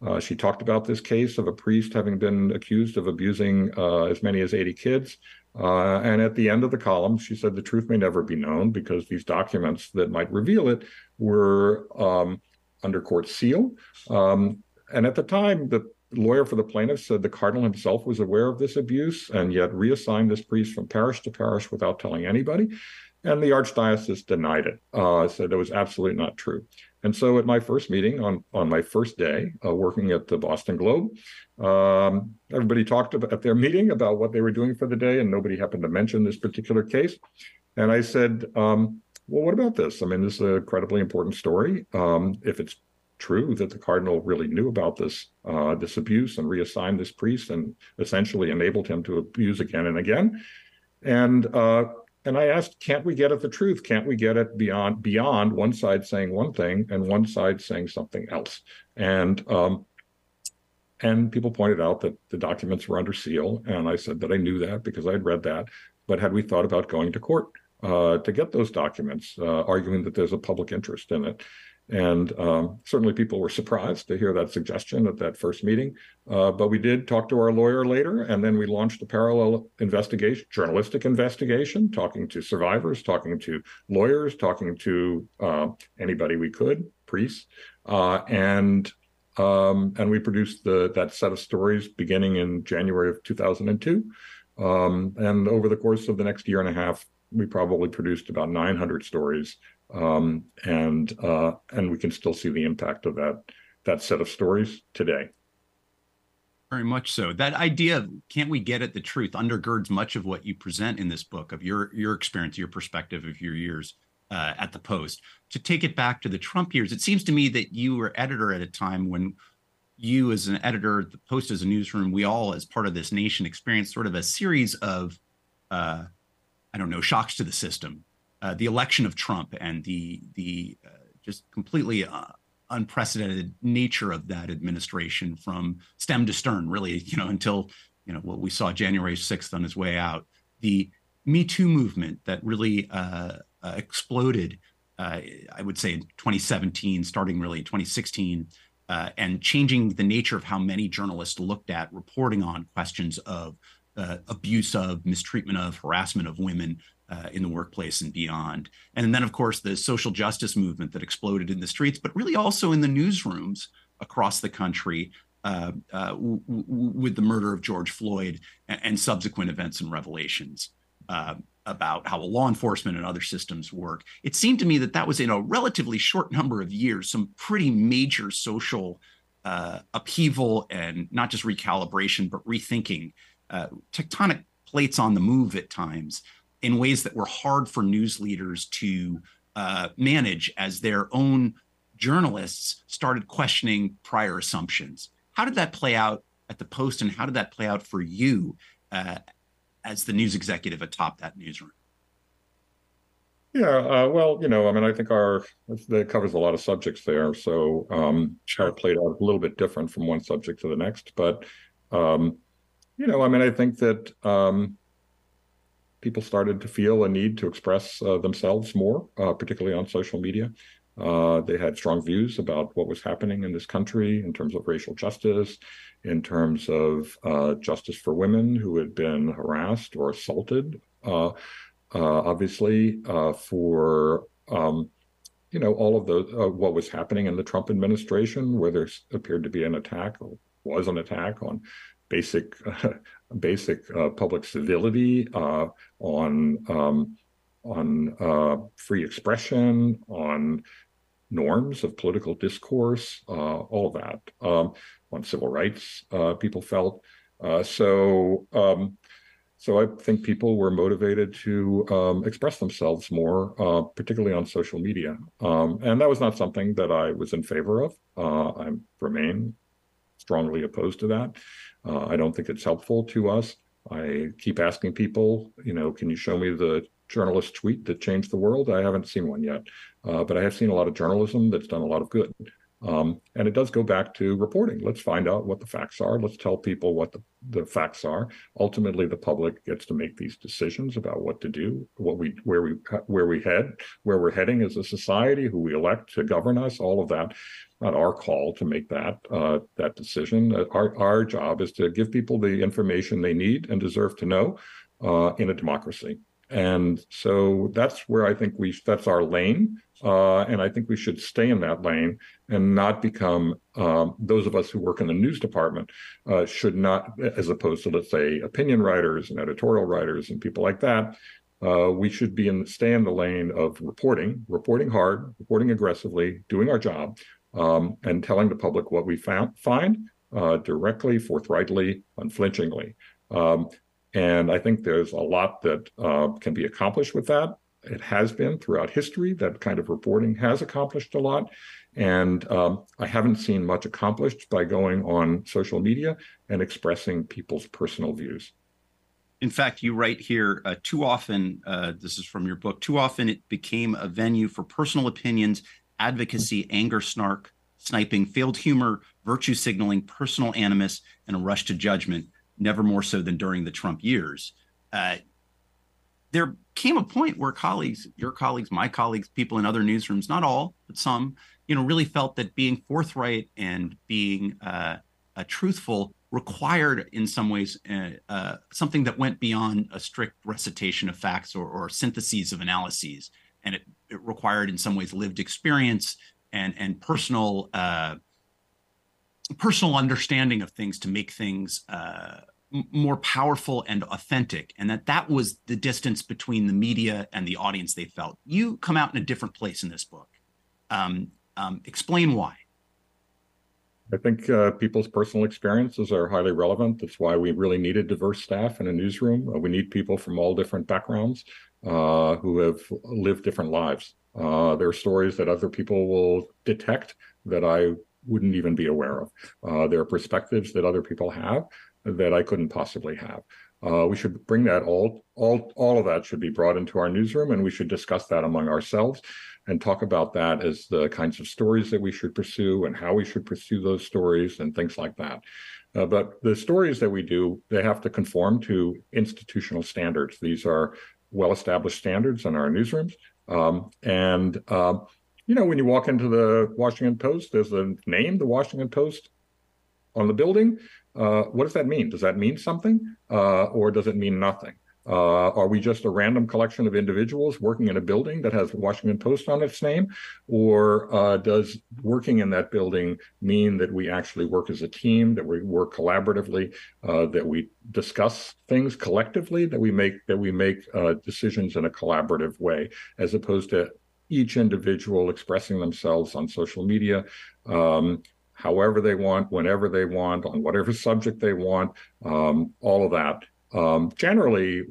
uh, she talked about this case of a priest having been accused of abusing uh, as many as 80 kids. Uh, and at the end of the column, she said the truth may never be known because these documents that might reveal it were um, under court seal. Um, and at the time, the lawyer for the plaintiff said the cardinal himself was aware of this abuse and yet reassigned this priest from parish to parish without telling anybody. And the archdiocese denied it, uh, said it was absolutely not true. And so at my first meeting on, on my first day uh, working at the Boston Globe, um, everybody talked about, at their meeting about what they were doing for the day, and nobody happened to mention this particular case. And I said, um, well, what about this? I mean, this is an incredibly important story. Um, if it's true that the cardinal really knew about this uh, this abuse and reassigned this priest and essentially enabled him to abuse again and again, and uh, and I asked, can't we get at the truth? Can't we get it beyond beyond one side saying one thing and one side saying something else? And um, and people pointed out that the documents were under seal, and I said that I knew that because I'd read that. But had we thought about going to court uh, to get those documents, uh, arguing that there's a public interest in it. And um, certainly people were surprised to hear that suggestion at that first meeting. Uh, but we did talk to our lawyer later, and then we launched a parallel investigation, journalistic investigation, talking to survivors, talking to lawyers, talking to uh, anybody we could, priests. Uh, and um, and we produced the that set of stories beginning in January of 2002. Um, and over the course of the next year and a half, we probably produced about 900 stories um, and uh, and we can still see the impact of that that set of stories today. Very much so. That idea of can't we get at the truth undergirds much of what you present in this book of your your experience, your perspective of your years uh, at the Post. To take it back to the Trump years, it seems to me that you were editor at a time when you, as an editor, the Post as a newsroom, we all, as part of this nation, experienced sort of a series of, uh, I don't know, shocks to the system uh, the election of Trump and the the uh, just completely uh, unprecedented nature of that administration from stem to stern, really, you know, until you know what we saw January sixth on his way out. The Me Too movement that really uh, uh, exploded, I would say, in 2017, starting really in 2016. and changing the nature of how many journalists looked at reporting on questions of abuse of, mistreatment of, harassment of women, uh, in the workplace and beyond. And then, of course, the social justice movement that exploded in the streets, but really also in the newsrooms across the country uh, uh, w- w- with the murder of George Floyd and, and subsequent events and revelations uh, about how law enforcement and other systems work. It seemed to me that that was in a relatively short number of years, some pretty major social uh, upheaval and not just recalibration, but rethinking. Uh, tectonic plates on the move at times in ways that were hard for news leaders to uh, manage as their own journalists started questioning prior assumptions. How did that play out at the Post, and how did that play out for you uh, as the news executive atop that newsroom? Yeah, uh, well, you know, I mean, I think our that covers a lot of subjects there. So um, sure. it played out a little bit different from one subject to the next, but um, you know, I mean, I think that um, people started to feel a need to express uh, themselves more, uh, particularly on social media. Uh, they had strong views about what was happening in this country in terms of racial justice, in terms of uh, justice for women who had been harassed or assaulted. Uh, uh, obviously, for um, you know all of the what was happening in the Trump administration, where there appeared to be an attack or was an attack on basic basic uh, public civility, uh, on um, on uh, free expression, on norms of political discourse, uh, all that, um, on civil rights. Uh, people felt uh, so. Um, so I think people were motivated to um, express themselves more, particularly on social media, um, and that was not something that I was in favor of. I remain strongly opposed to that. Uh, I don't think it's helpful to us. I keep asking people, you know, can you show me the journalist tweet that changed the world? I haven't seen one yet, uh, but I have seen a lot of journalism that's done a lot of good. Um, and it does go back to reporting. Let's find out what the facts are. Let's tell people what the, the facts are. Ultimately, the public gets to make these decisions about what to do, what we where we where we head, where we're heading as a society, who we elect to govern us. All of that, not our call to make that uh, that decision. Uh, our our job is to give people the information they need and deserve to know uh, in a democracy. And so that's where I think we that's our lane. Uh, and I think we should stay in that lane and not become um, those of us who work in the news department uh, should not, as opposed to let's say opinion writers and editorial writers and people like that. Uh, we should be in stay in the lane of reporting, reporting hard, reporting aggressively, doing our job, um, and telling the public what we found, find uh, directly, forthrightly, unflinchingly. Um, and I think there's a lot that uh, can be accomplished with that. It has been throughout history. That kind of reporting has accomplished a lot. And um, I haven't seen much accomplished by going on social media and expressing people's personal views. In fact, you write here uh, too often, uh, this is from your book, too often it became a venue for personal opinions, advocacy, anger, snark, sniping, failed humor, virtue signaling, personal animus, and a rush to judgment, never more so than during the Trump years. Uh, there came a point where colleagues, your colleagues, my colleagues, people in other newsrooms, not all, but some, you know, really felt that being forthright and being uh, uh, truthful required, in some ways, uh, uh, something that went beyond a strict recitation of facts or, or syntheses of analyses, and it, it, required, in some ways, lived experience and and personal uh, personal understanding of things to make things more powerful and authentic and that that was the distance between the media and the audience they felt. You come out in a different place in this book. Um, um, explain why. I think uh, people's personal experiences are highly relevant. That's why we really need a diverse staff in a newsroom. Uh, we need people from all different backgrounds uh, who have lived different lives. Uh, there are stories that other people will detect that i wouldn't even be aware of. Uh, there are perspectives that other people have that I couldn't possibly have. Uh, we should bring that all, all, all of that should be brought into our newsroom, and we should discuss that among ourselves and talk about that as the kinds of stories that we should pursue and how we should pursue those stories and things like that. Uh, but the stories that we do, they have to conform to institutional standards. These are well-established standards in our newsrooms, um, and um, you know, when you walk into the Washington Post, there's a name, the Washington Post, on the building. Uh, what does that mean? Does that mean something, uh, or does it mean nothing? Uh, are we just a random collection of individuals working in a building that has Washington Post on its name? Or uh, does working in that building mean that we actually work as a team, that we work collaboratively, uh, that we discuss things collectively, that we make that we make uh, decisions in a collaborative way, as opposed to each individual expressing themselves on social media, um, however they want, whenever they want, on whatever subject they want, um, all of that. Um, generally,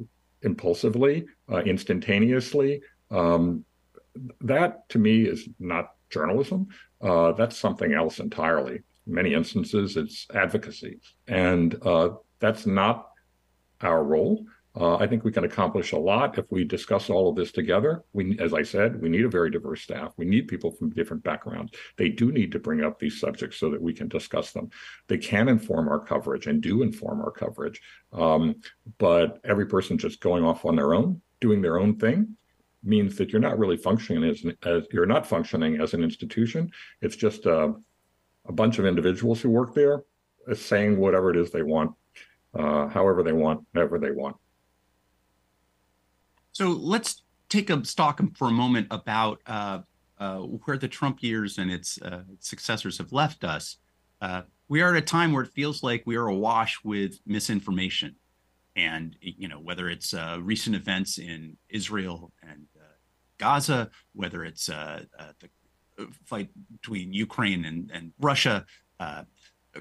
impulsively, uh, instantaneously. Um, that to me is not journalism. Uh, that's something else entirely. In many instances, it's advocacy. And uh, that's not our role. Uh, I think we can accomplish a lot if we discuss all of this together. We, as I said, we need a very diverse staff. We need people from different backgrounds. They do need to bring up these subjects so that we can discuss them. They can inform our coverage and do inform our coverage. Um, but every person just going off on their own, doing their own thing, means that you're not really functioning as, as you're not functioning as an institution. It's just a, a bunch of individuals who work there saying whatever it is they want, uh, however they want, whenever they want. So let's take a stock for a moment about uh, uh, where the Trump years and its uh, successors have left us. Uh, we are at a time where it feels like we are awash with misinformation, and you know whether it's uh, recent events in Israel and uh, Gaza, whether it's the fight between Ukraine and, and Russia,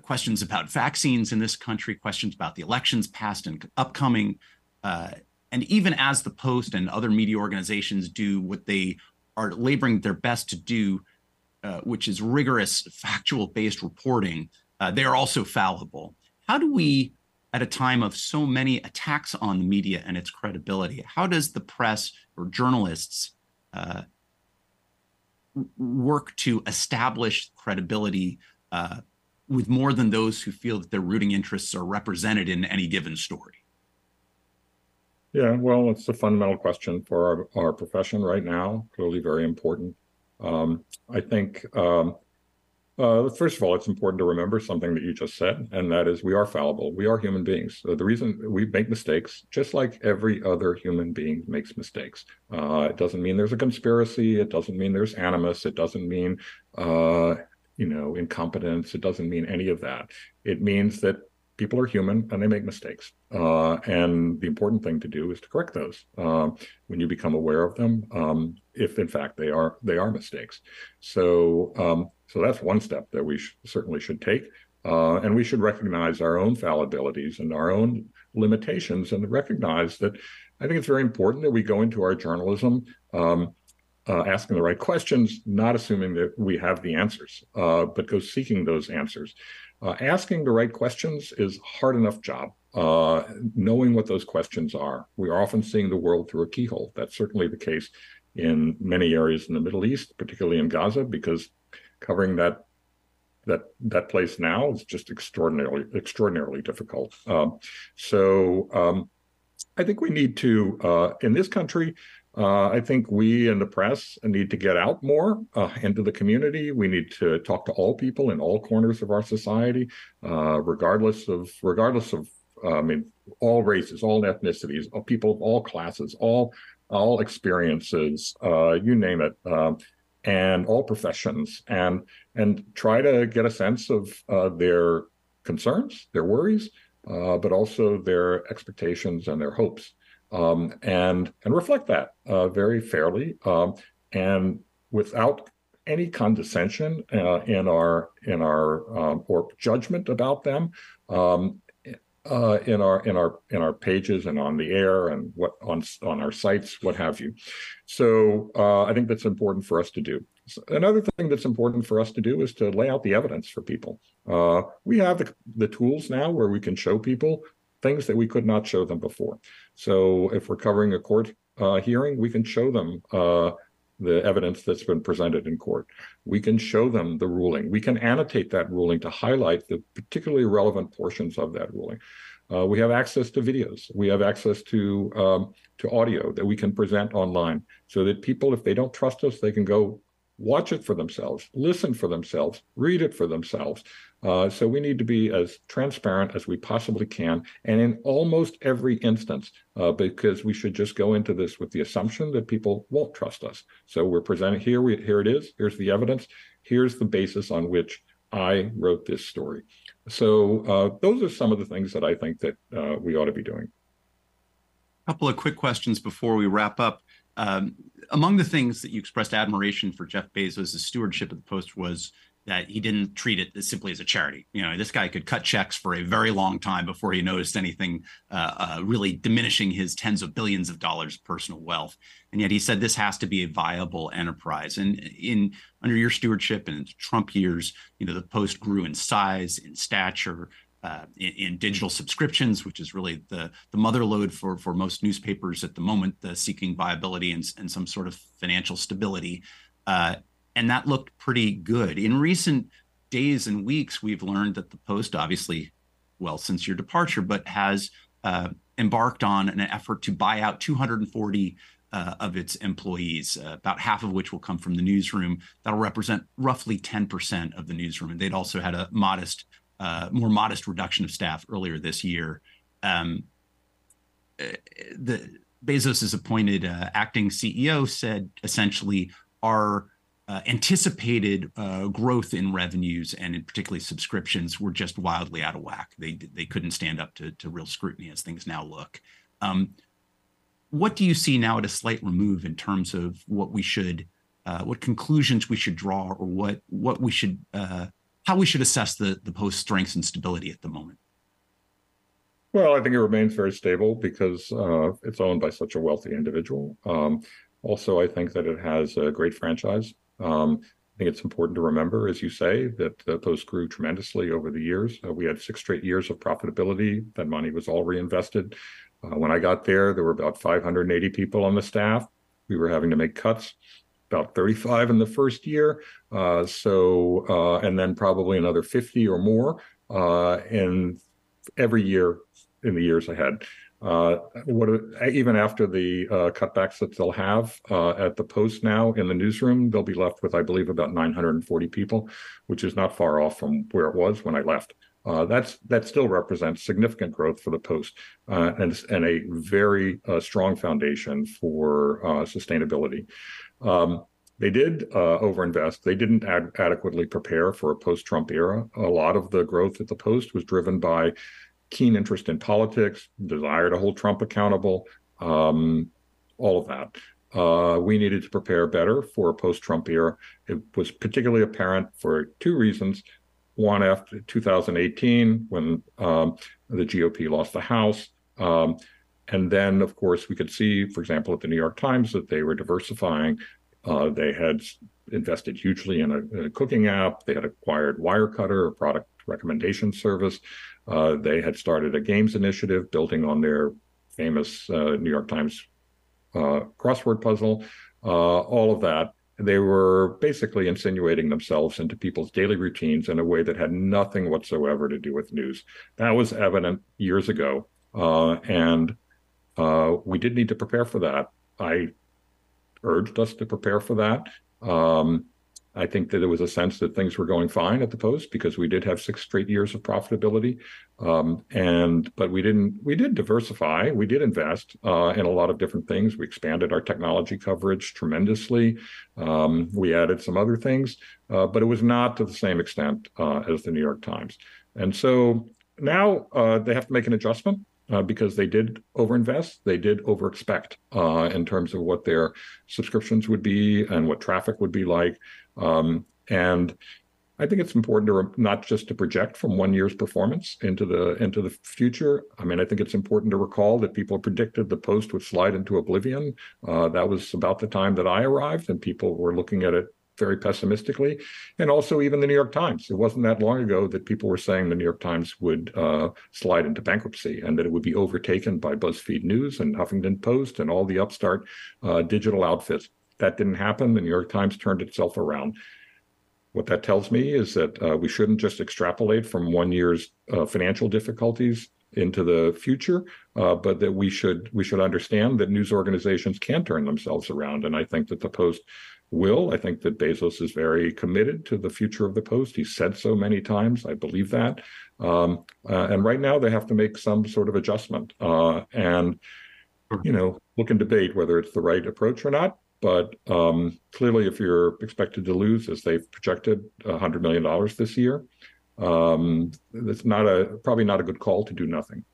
questions about vaccines in this country, questions about the elections past and upcoming. And even as the Post and other media organizations do what they are laboring their best to do, uh, which is rigorous, factual based reporting, uh, they are also fallible. How do we, at a time of so many attacks on the media and its credibility, how does the press or journalists uh, work to establish credibility uh, with more than those who feel that their rooting interests are represented in any given story? Yeah, well, it's a fundamental question for our, our profession right now, clearly very important. Um, I think, um, uh, first of all, it's important to remember something that you just said, and that is we are fallible. We are human beings. So the reason we make mistakes, just like every other human being makes mistakes. Uh, it doesn't mean there's a conspiracy. It doesn't mean there's animus. It doesn't mean, uh, you know, incompetence. It doesn't mean any of that. It means that people are human and they make mistakes. Uh, and the important thing to do is to correct those uh, when you become aware of them, um, if in fact they are they are mistakes. So um, so that's one step that we sh- certainly should take, uh, and we should recognize our own fallibilities and our own limitations, and recognize that. I think it's very important that we go into our journalism. Um, uh, asking the right questions, not assuming that we have the answers, uh, but go seeking those answers. Uh, asking the right questions is hard enough job. Uh, knowing what those questions are, we are often seeing the world through a keyhole. That's certainly the case in many areas in the Middle East, particularly in Gaza, because covering that that that place now is just extraordinarily extraordinarily difficult. Um, so um, I think we need to, uh, in this country, uh, I think we in the press need to get out more uh, into the community. We need to talk to all people in all corners of our society, uh, regardless of regardless of uh, I mean all races, all ethnicities, people of all classes, all all experiences, uh, you name it, um, and all professions, and and try to get a sense of uh, their concerns, their worries, but also their expectations and their hopes um, and and reflect that uh, very fairly um, and without any condescension uh, in our in our um, or judgment about them um, uh, in our in our in our pages and on the air and what on on our sites what have you. So uh, i think that's important for us to do. Another thing that's important for us to do is to lay out the evidence for people. Uh, we have the, the tools now where we can show people things that we could not show them before. So if we're covering a court uh, hearing, we can show them uh, the evidence that's been presented in court. We can show them the ruling. We can annotate that ruling to highlight the particularly relevant portions of that ruling. Uh, we have access to videos. We have access to um, to audio that we can present online, so that people, if they don't trust us, they can go watch it for themselves, listen for themselves, read it for themselves. Uh, so we need to be as transparent as we possibly can, and in almost every instance, uh, because we should just go into this with the assumption that people won't trust us. So we're presenting here. We, here it is. Here's the evidence. Here's the basis on which I wrote this story. So uh, those are some of the things that I think that uh, we ought to be doing. A couple of quick questions before we wrap up. Um, among the things that you expressed admiration for Jeff Bezos' stewardship of the Post was that he didn't treat it as simply as a charity. You know, this guy could cut checks for a very long time before he noticed anything uh, uh, really diminishing his tens of billions of dollars of personal wealth. And yet he said this has to be a viable enterprise. And in under your stewardship and Trump years, you know, the Post grew in size, in stature, uh, in, in, digital subscriptions, which is really the the mother lode for for most newspapers at the moment, the seeking viability and, and some sort of financial stability. Uh, and that looked pretty good. In recent days and weeks, we've learned that the Post, obviously, well, since your departure, but has uh, embarked on an effort to buy out 240 uh, of its employees, uh, about half of which will come from the newsroom. That'll represent roughly 10% of the newsroom. And they'd also had a modest uh, more modest reduction of staff earlier this year. Um, uh, the Bezos's appointed uh, acting CEO said essentially our uh, anticipated uh, growth in revenues and in particularly subscriptions were just wildly out of whack. They they couldn't stand up to, to real scrutiny as things now look. Um, what do you see now at a slight remove in terms of what we should, uh, what conclusions we should draw, or what what we should how we should assess the the post strengths and stability at the moment. Well, I think it remains very stable because it's owned by such a wealthy individual. Um, also, I think that it has a great franchise. Um, I think it's important to remember, as you say, that the Post grew tremendously over the years. Uh, we had six straight years of profitability. That money was all reinvested. Uh, when I got there, there were about 580 people on the staff. We were having to make cuts about 35 in the first year. Uh, so, uh, and then probably another 50 or more uh, in every year in the years ahead. Uh, what even after the uh, cutbacks that they'll have uh, at the post now in the newsroom, they'll be left with, I believe, about 940 people, which is not far off from where it was when I left. Uh, that's that still represents significant growth for the post uh, and and a very uh, strong foundation for sustainability. Um, they did uh, overinvest. They didn't ad- adequately prepare for a post-Trump era. A lot of the growth at the Post was driven by keen interest in politics, desire to hold Trump accountable, um, all of that. Uh, we needed to prepare better for a post-Trump era. It was particularly apparent for two reasons. One, after 2018, when um, the GOP lost the House, um, and then, of course, we could see, for example, at the New York Times, that they were diversifying. Uh, they had invested hugely in a, in a, cooking app. They had acquired Wirecutter, a product recommendation service. Uh, they had started a games initiative building on their famous uh, New York Times uh, crossword puzzle. Uh, all of that. They were basically insinuating themselves into people's daily routines in a way that had nothing whatsoever to do with news. That was evident years ago. Uh, and uh, we did need to prepare for that. I urged us to prepare for that. Um, I think that there was a sense that things were going fine at the Post because we did have six straight years of profitability, um, and but we didn't. We did diversify. We did invest uh, in a lot of different things. We expanded our technology coverage tremendously. Um, we added some other things, uh, but it was not to the same extent uh, as the New York Times. And so now uh, they have to make an adjustment. Uh, because they did overinvest, they did overexpect uh, in terms of what their subscriptions would be and what traffic would be like. Um, and I think it's important to re- not just to project from one year's performance into the into the future. I mean, I think it's important to recall that people predicted the post would slide into oblivion. Uh, that was about the time that I arrived, and people were looking at it very pessimistically. And also, even the New York Times. It wasn't that long ago that people were saying the New York Times would uh, slide into bankruptcy and that it would be overtaken by BuzzFeed News and Huffington Post and all the upstart uh, digital outfits. That didn't happen. The New York Times turned itself around. What that tells me is that uh, we shouldn't just extrapolate from one year's uh, financial difficulties into the future, uh, but that we should we should understand that news organizations can turn themselves around. And I think that the Post will. I think that Bezos is very committed to the future of the Post. He said so many times. I believe that. Um, uh, and right now they have to make some sort of adjustment. Uh, and you know, look and debate whether it's the right approach or not. But um, clearly, if you're expected to lose, as they've projected, $100 million this year, um, it's not a probably not a good call to do nothing.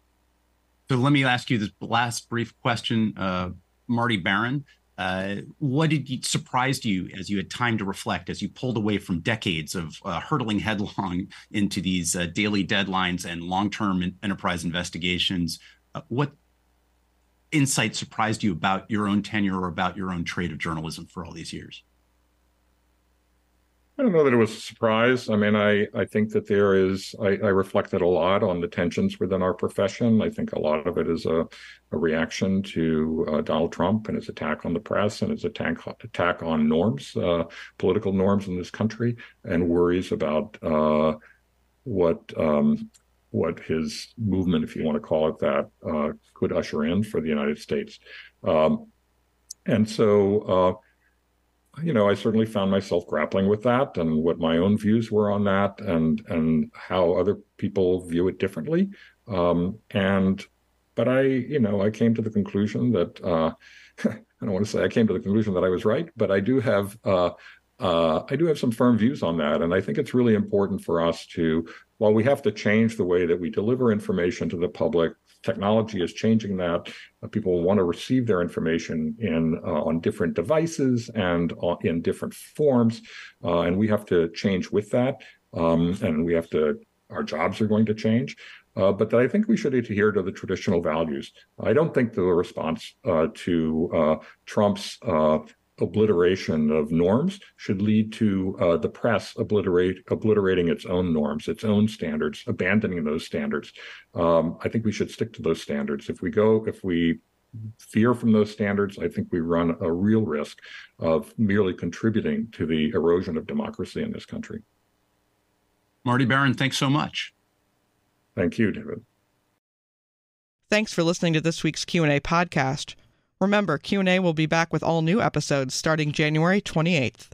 So let me ask you this last brief question, uh, Marty Baron. Uh, what did you surprised you as you had time to reflect as you pulled away from decades of uh, hurtling headlong into these uh, daily deadlines and long-term enterprise investigations? Uh, what insight surprised you about your own tenure or about your own trade of journalism for all these years? I don't know that it was a surprise. I mean, I, I think that there is, I, I reflected a lot on the tensions within our profession. I think a lot of it is a, a reaction to uh, Donald Trump and his attack on the press and his attack, attack on norms, uh, political norms in this country, and worries about uh, what um, what his movement, if you want to call it that, uh, could usher in for the United States. Um, and so, uh, you know, I certainly found myself grappling with that and what my own views were on that, and and how other people view it differently. Um, and but I, you know, I came to the conclusion that uh, I don't want to say I came to the conclusion that I was right, but I do have uh, uh, I do have some firm views on that. And I think it's really important for us to, while we have to change the way that we deliver information to the public, technology is changing that. Uh, people want to receive their information in uh, on different devices and uh, in different forms. Uh, and we have to change with that. Um, and we have to, our jobs are going to change. Uh, but I think we should adhere to the traditional values. I don't think the response uh, to uh, Trump's uh, obliteration of norms should lead to uh, the press obliterate obliterating its own norms, its own standards, abandoning those standards. Um, I think we should stick to those standards. If we go, if we fear from those standards, I think we run a real risk of merely contributing to the erosion of democracy in this country. Marty Baron, thanks so much. Thank you, David. Thanks for listening to this week's Q&A podcast. Remember, Q&A will be back with all new episodes starting January 28th.